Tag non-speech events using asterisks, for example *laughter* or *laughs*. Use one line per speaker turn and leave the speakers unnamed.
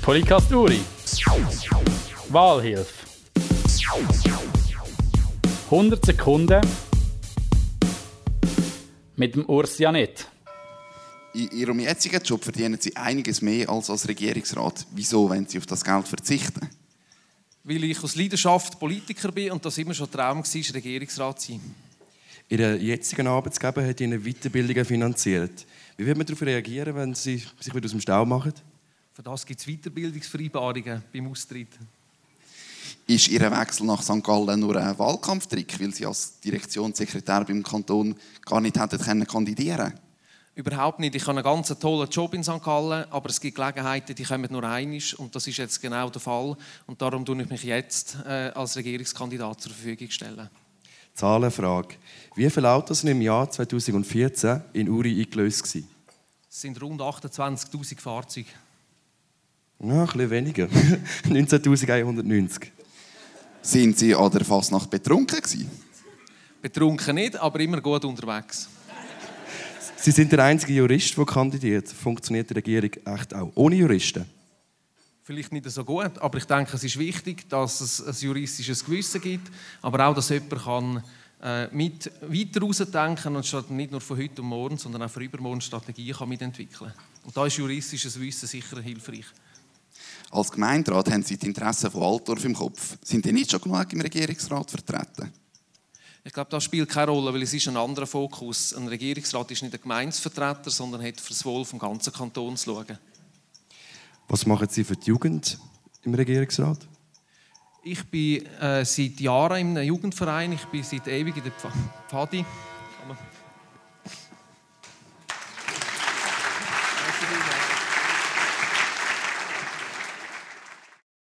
Podcast Uri. Wahlhilfe. 100 Sekunden mit dem Urs Janet.
In Ihrem jetzigen Job verdienen Sie einiges mehr als als Regierungsrat. Wieso, wenn Sie auf das Geld verzichten?
Weil ich aus Leidenschaft Politiker bin und das immer schon ein Traum war, Regierungsrat zu sein.
Ihr jetziger Arbeitgeber hat Ihnen Weiterbildungen finanziert. Wie wird man darauf reagieren, wenn Sie sich wieder aus dem Stau machen?
Für das gibt es Weiterbildungsvereinbarungen beim Austritt.
Ist Ihr Wechsel nach St. Gallen nur ein Wahlkampftrick, weil Sie als Direktionssekretär beim Kanton gar nicht hätten können kandidieren
Überhaupt nicht. Ich habe einen ganz tollen Job in St. Gallen, aber es gibt Gelegenheiten, die kommen nur einisch und das ist jetzt genau der Fall. Und darum tue ich mich jetzt äh, als Regierungskandidat zur Verfügung stellen.
Zahlenfrage. Wie viele Autos sind im Jahr 2014 in Uri eingelöst? Gewesen?
Es sind rund 28'000 Fahrzeuge.
Ja, ein bisschen weniger. *laughs* 19.190.
Sind Sie an der Fasnacht betrunken gewesen?
Betrunken nicht, aber immer gut unterwegs.
Sie sind der einzige Jurist, der kandidiert. Funktioniert die Regierung echt auch ohne Juristen?
Vielleicht nicht so gut, aber ich denke, es ist wichtig, dass es ein juristisches Gewissen gibt, aber auch, dass jemand kann, äh, mit weiter rausdenken und statt nicht nur von heute und morgen, sondern auch von übermorgen Strategien kann mitentwickeln Und da ist juristisches Wissen sicher hilfreich.
Als Gemeinderat haben Sie die Interessen von Altdorf im Kopf. Sind die nicht schon genug im Regierungsrat vertreten?
Ich glaube, das spielt keine Rolle, weil es ist ein anderer Fokus. Ein Regierungsrat ist nicht ein Gemeinsvertreter, sondern hat für das Wohl vom ganzen Kanton zu schauen.
Was machen Sie für die Jugend im Regierungsrat?
Ich bin äh, seit Jahren einem Jugendverein. Ich bin seit ewig in der Pfadi